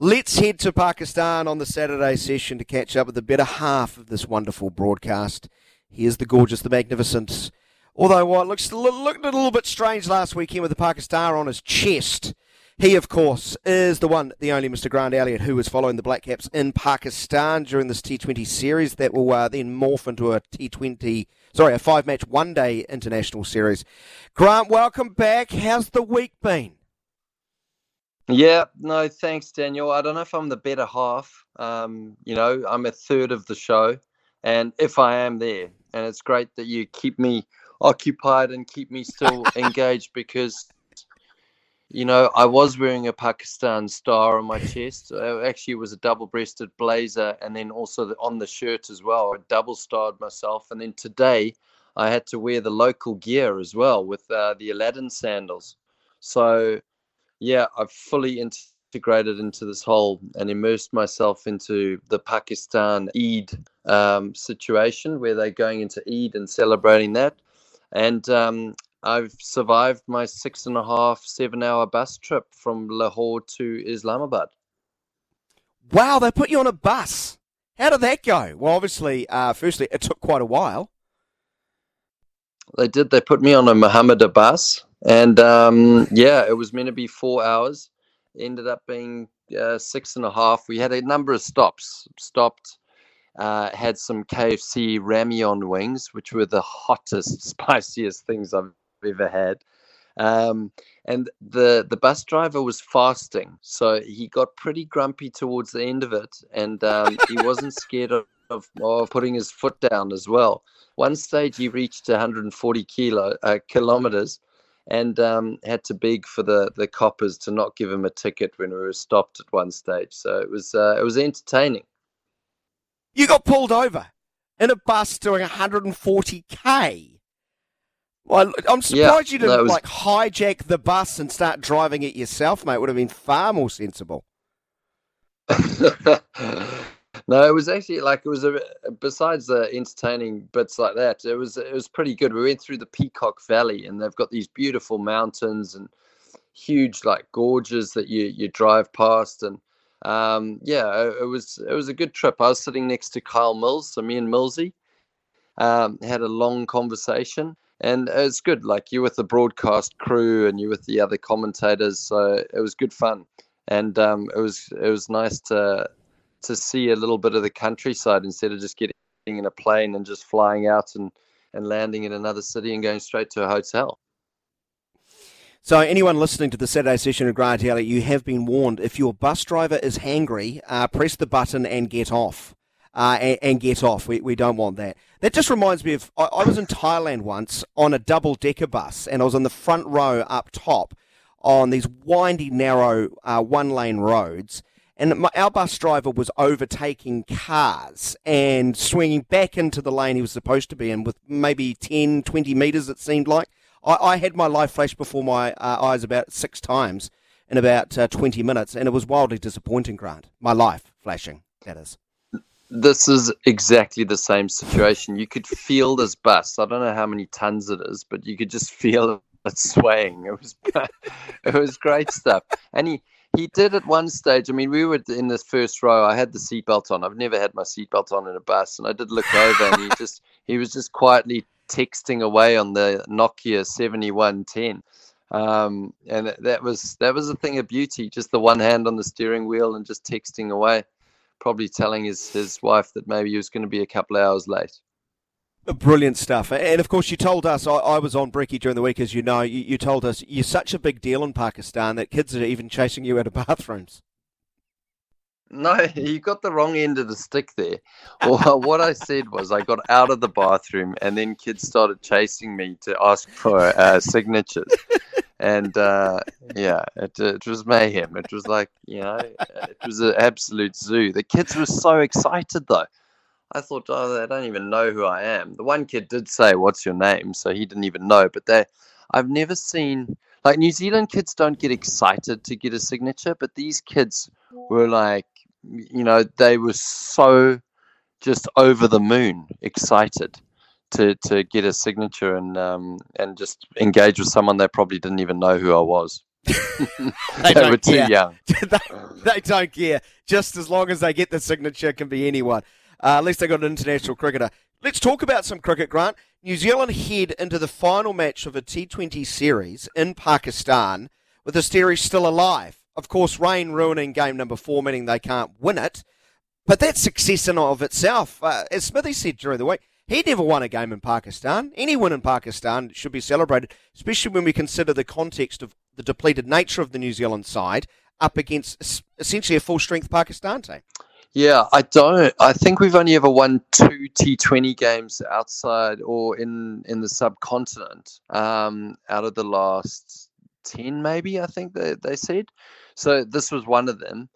Let's head to Pakistan on the Saturday session to catch up with the better half of this wonderful broadcast. Here's the gorgeous, the magnificent. Although what looks looked a little bit strange last weekend with the Pakistan on his chest. He, of course, is the one, the only Mr. Grant Elliott, who was following the Black Caps in Pakistan during this T20 series that will uh, then morph into a T20, sorry, a five match one day international series. Grant, welcome back. How's the week been? Yeah, no, thanks, Daniel. I don't know if I'm the better half. Um, you know, I'm a third of the show, and if I am there, and it's great that you keep me occupied and keep me still engaged because, you know, I was wearing a Pakistan star on my chest. Actually, it was a double-breasted blazer, and then also on the shirt as well. I double-starred myself, and then today I had to wear the local gear as well with uh, the Aladdin sandals. So yeah, I've fully integrated into this whole and immersed myself into the Pakistan Eid um, situation where they're going into Eid and celebrating that. And um, I've survived my six and a half, seven hour bus trip from Lahore to Islamabad. Wow, they put you on a bus. How did that go? Well, obviously, uh, firstly, it took quite a while. They did. They put me on a Muhammad bus. And um, yeah, it was meant to be four hours. Ended up being uh, six and a half. We had a number of stops. Stopped, uh, had some KFC ramyeon wings, which were the hottest, spiciest things I've ever had. Um, and the the bus driver was fasting, so he got pretty grumpy towards the end of it, and um, he wasn't scared of, of, of, putting his foot down as well. One stage he reached 140 kilo uh, kilometers and um, had to beg for the the coppers to not give him a ticket when we were stopped at one stage. So it was uh, it was entertaining. You got pulled over in a bus doing 140k. Well, I'm surprised yeah, you didn't was... like hijack the bus and start driving it yourself, mate. It Would have been far more sensible. no, it was actually like it was a besides the entertaining bits like that. It was it was pretty good. We went through the Peacock Valley, and they've got these beautiful mountains and huge like gorges that you you drive past, and um, yeah, it, was it was a good trip. I was sitting next to Kyle Mills, so me and Millsy um, had a long conversation, and it's good. Like you with the broadcast crew, and you with the other commentators, so it was good fun, and um, it was it was nice to to see a little bit of the countryside instead of just getting in a plane and just flying out and, and landing in another city and going straight to a hotel. So, anyone listening to the Saturday session of Grant Elliott, you have been warned. If your bus driver is hangry, uh, press the button and get off. Uh, and, and, get off. We, we don't want that. That just reminds me of I, I was in Thailand once on a double decker bus, and I was on the front row up top on these windy, narrow, uh, one lane roads and my, our bus driver was overtaking cars and swinging back into the lane he was supposed to be in with maybe 10, 20 metres, it seemed like. I, I had my life flash before my uh, eyes about six times in about uh, 20 minutes, and it was wildly disappointing, Grant. My life flashing, that is. This is exactly the same situation. You could feel this bus. I don't know how many tons it is, but you could just feel it swaying. It was, it was great stuff. And he, he did at one stage. I mean, we were in this first row. I had the seatbelt on. I've never had my seatbelt on in a bus, and I did look over, and he just he was just quietly texting away on the Nokia seventy one ten. Um, and that was that was a thing of beauty. Just the one hand on the steering wheel and just texting away, probably telling his his wife that maybe he was going to be a couple hours late. Brilliant stuff. And of course, you told us, I, I was on Bricky during the week, as you know, you, you, told us you're such a big deal in Pakistan that kids are even chasing you out of bathrooms. No, you got the wrong end of the stick there. Well, what I said was I got out of the bathroom and then kids started chasing me to ask for uh, signatures. and uh, yeah, it, it was mayhem. It was like you know, it was an absolute zoo. The kids were so excited though. I thought, oh, they don't even know who I am. The one kid did say, "What's your name?" So he didn't even know. But they, I've never seen like New Zealand kids don't get excited to get a signature, but these kids were like, you know, they were so just over the moon excited to to get a signature and um, and just engage with someone they probably didn't even know who I was. they, they were too care. young. they, they, don't care. Just as long as they get the signature, can be anyone. Uh, at least they got an international cricketer. Let's talk about some cricket, Grant. New Zealand head into the final match of a T20 series in Pakistan with the series still alive. Of course, rain ruining game number four, meaning they can't win it. But that's success in of itself. Uh, as Smithy said during the week, he never won a game in Pakistan. Any win in Pakistan should be celebrated, especially when we consider the context of the depleted nature of the New Zealand side up against essentially a full strength Pakistan team. Yeah, I don't. I think we've only ever won two T20 games outside or in in the subcontinent um, out of the last ten, maybe. I think they they said. So this was one of them,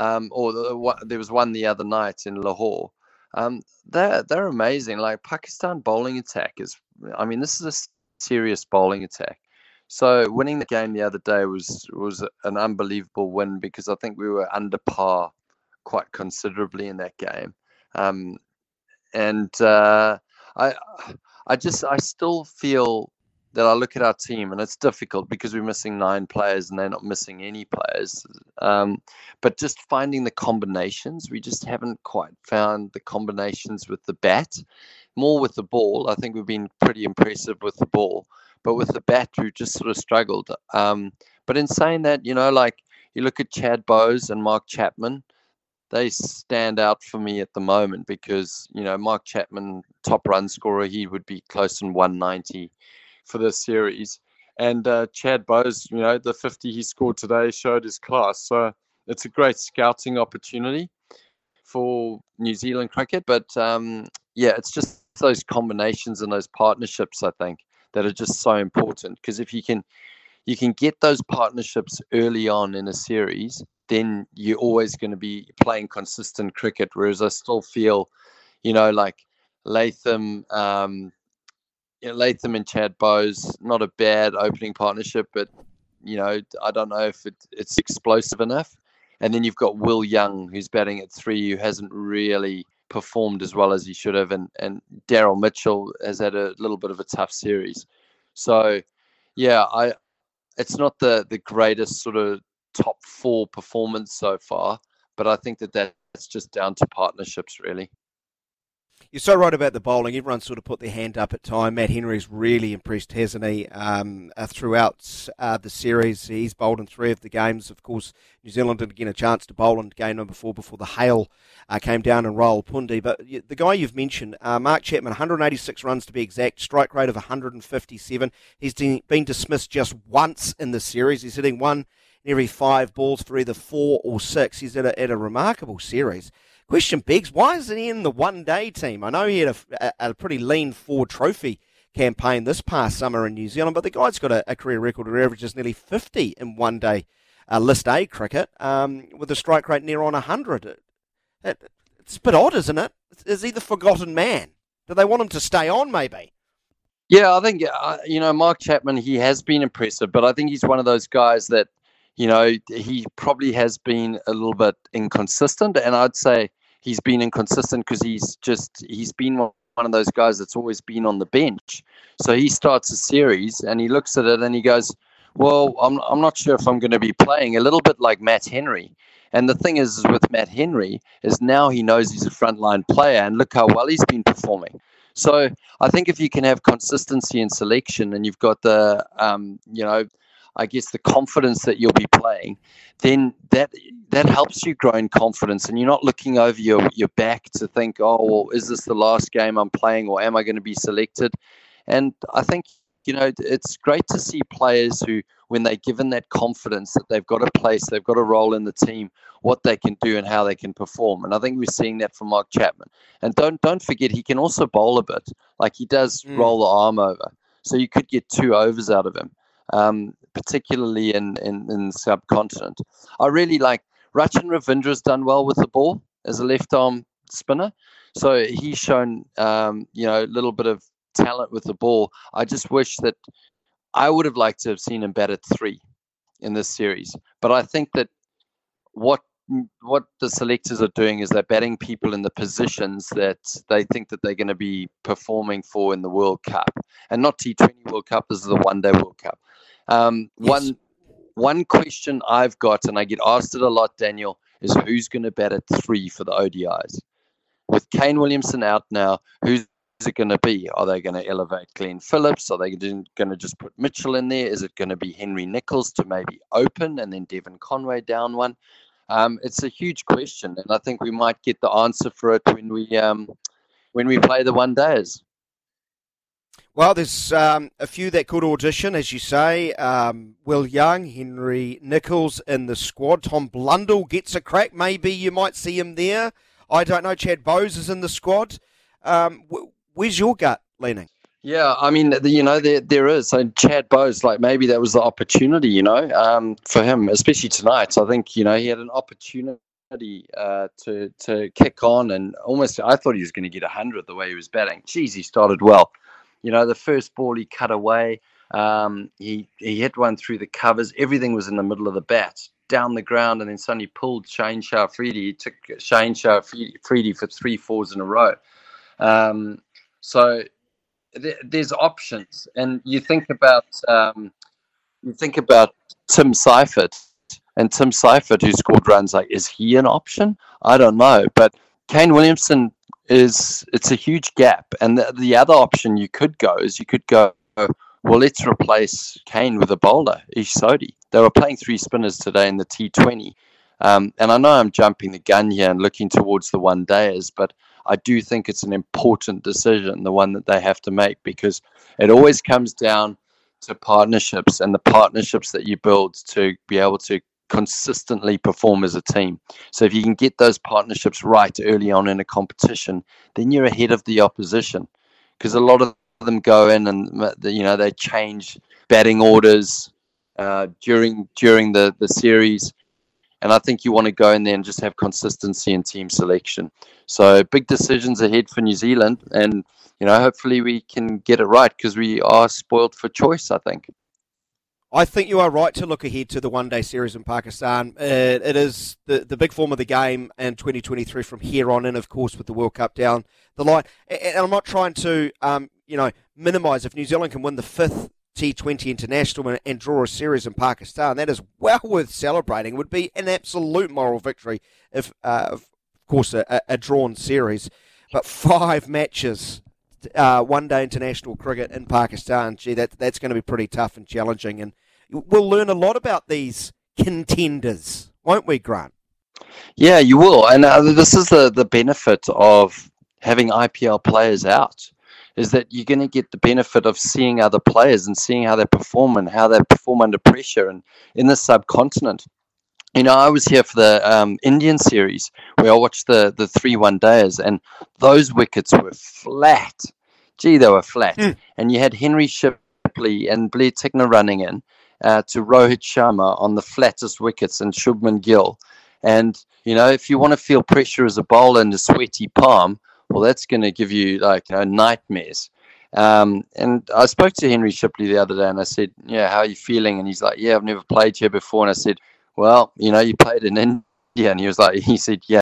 um, or the, there was one the other night in Lahore. Um, they're they're amazing. Like Pakistan bowling attack is. I mean, this is a serious bowling attack. So winning the game the other day was was an unbelievable win because I think we were under par quite considerably in that game. Um, and uh, I, I just, I still feel that I look at our team, and it's difficult because we're missing nine players and they're not missing any players. Um, but just finding the combinations, we just haven't quite found the combinations with the bat. More with the ball, I think we've been pretty impressive with the ball, but with the bat, we've just sort of struggled. Um, but in saying that, you know, like you look at Chad Bowes and Mark Chapman, they stand out for me at the moment because you know Mark Chapman, top run scorer, he would be close to 190 for this series, and uh, Chad Bowes, you know the 50 he scored today showed his class. So it's a great scouting opportunity for New Zealand cricket. But um, yeah, it's just those combinations and those partnerships I think that are just so important because if you can you can get those partnerships early on in a series then you're always going to be playing consistent cricket. Whereas I still feel, you know, like Latham, um, you know, Latham and Chad Bowes, not a bad opening partnership, but you know, I don't know if it, it's explosive enough. And then you've got Will Young, who's batting at three, who hasn't really performed as well as he should have, and and Daryl Mitchell has had a little bit of a tough series. So, yeah, I it's not the the greatest sort of top four performance so far, but I think that that's just down to partnerships, really. You're so right about the bowling. Everyone sort of put their hand up at time. Matt Henry's really impressed, hasn't he? Um, uh, throughout uh, the series, he's bowled in three of the games. Of course, New Zealand didn't get a chance to bowl in game number four before the hail uh, came down and Rawalpindi. But the guy you've mentioned, uh, Mark Chapman, 186 runs to be exact, strike rate of 157. He's been dismissed just once in the series. He's hitting one every five balls for either four or six. He's at a, at a remarkable series. Question begs, why isn't he in the one day team? I know he had a, a, a pretty lean Ford Trophy campaign this past summer in New Zealand, but the guy's got a, a career record where he averages nearly 50 in one day uh, List A cricket um, with a strike rate near on 100. It, it, it's a bit odd, isn't it? Is he the forgotten man? Do they want him to stay on, maybe? Yeah, I think, uh, you know, Mark Chapman, he has been impressive, but I think he's one of those guys that you know, he probably has been a little bit inconsistent. And I'd say he's been inconsistent because he's just, he's been one of those guys that's always been on the bench. So he starts a series and he looks at it and he goes, well, I'm, I'm not sure if I'm going to be playing a little bit like Matt Henry. And the thing is, is with Matt Henry is now he knows he's a frontline player and look how well he's been performing. So I think if you can have consistency in selection and you've got the, um, you know, I guess the confidence that you'll be playing, then that that helps you grow in confidence, and you're not looking over your your back to think, oh, well, is this the last game I'm playing, or am I going to be selected? And I think you know it's great to see players who, when they're given that confidence that they've got a place, they've got a role in the team, what they can do and how they can perform. And I think we're seeing that from Mark Chapman. And don't don't forget he can also bowl a bit, like he does mm. roll the arm over. So you could get two overs out of him. Um, particularly in, in, in the subcontinent. I really like Rachin Ravindra's done well with the ball as a left arm spinner. So he's shown, um, you know, a little bit of talent with the ball. I just wish that I would have liked to have seen him bat at three in this series. But I think that what what the selectors are doing is they're batting people in the positions that they think that they're going to be performing for in the World Cup, and not T20 World Cup. This is the One Day World Cup. Um, yes. One one question I've got, and I get asked it a lot, Daniel, is who's going to bat at three for the ODIs? With Kane Williamson out now, who's it going to be? Are they going to elevate Glenn Phillips? Are they going to just put Mitchell in there? Is it going to be Henry Nicholls to maybe open and then Devon Conway down one? Um, it's a huge question, and I think we might get the answer for it when we um, when we play the one days. Well, there's um, a few that could audition, as you say. Um, Will Young, Henry Nicholls in the squad. Tom Blundell gets a crack. Maybe you might see him there. I don't know. Chad Bowes is in the squad. Um, where's your gut leaning? Yeah, I mean, you know, there there is. So Chad Bowes, like maybe that was the opportunity, you know, um, for him, especially tonight. I think you know he had an opportunity uh, to to kick on, and almost I thought he was going to get hundred the way he was batting. Geez, he started well. You know, the first ball he cut away, um, he he hit one through the covers. Everything was in the middle of the bat, down the ground, and then suddenly pulled Shaheen Shah Afridi. He took Shaheen Shah Afridi for three fours in a row. Um, so there's options, and you think about um, you think about Tim Seifert and Tim Seifert, who scored runs. Like, is he an option? I don't know, but Kane Williamson is it's a huge gap, and the, the other option you could go is you could go. Well, let's replace Kane with a bowler, Ish Sodhi. They were playing three spinners today in the T20. Um, and I know I'm jumping the gun here and looking towards the one days, but I do think it's an important decision, the one that they have to make, because it always comes down to partnerships and the partnerships that you build to be able to consistently perform as a team. So if you can get those partnerships right early on in a competition, then you're ahead of the opposition. Because a lot of them go in and you know they change batting orders uh, during during the the series and I think you want to go in there and just have consistency in team selection. So big decisions ahead for New Zealand, and you know hopefully we can get it right because we are spoiled for choice. I think. I think you are right to look ahead to the one day series in Pakistan. Uh, it is the, the big form of the game and 2023 from here on in, of course, with the World Cup down the line. And I'm not trying to, um, you know, minimise if New Zealand can win the fifth T20 International and draw a series in Pakistan. That is well worth celebrating. It would be an absolute moral victory if, uh, of course, a, a, drawn series. But five matches, uh, one day international cricket in Pakistan, gee, that, that's going to be pretty tough and challenging. And we'll learn a lot about these contenders, won't we, Grant? Yeah, you will. And uh, this is the, the benefit of having IPL players out is that you're going to get the benefit of seeing other players and seeing how they perform and how they perform under pressure and in the subcontinent. You know, I was here for the um, Indian series where I watched the the three one days, and those wickets were flat. Gee, they were flat. Mm. And you had Henry Shipley and Blair Tickner running in uh, to Rohit Sharma on the flattest wickets and Shubman Gill. And you know, if you want to feel pressure as a bowler and a sweaty palm, that's going to give you like you know, nightmares. Um, and I spoke to Henry Shipley the other day and I said, Yeah, how are you feeling? And he's like, Yeah, I've never played here before. And I said, Well, you know, you played in India. And he was like, He said, Yeah,